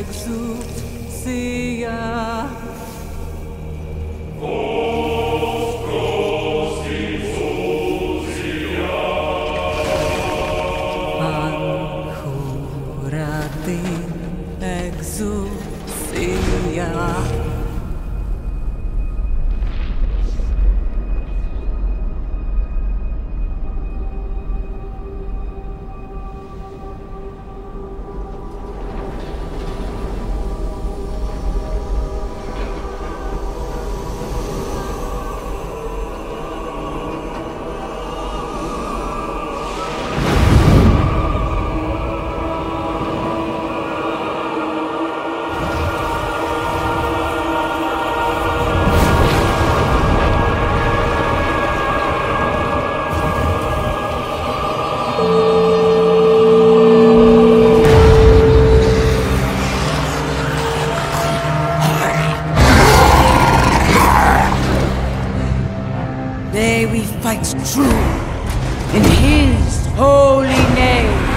Exusia! Vos prostitutia! Manchuratin! Exusia! fights true. In his holy name.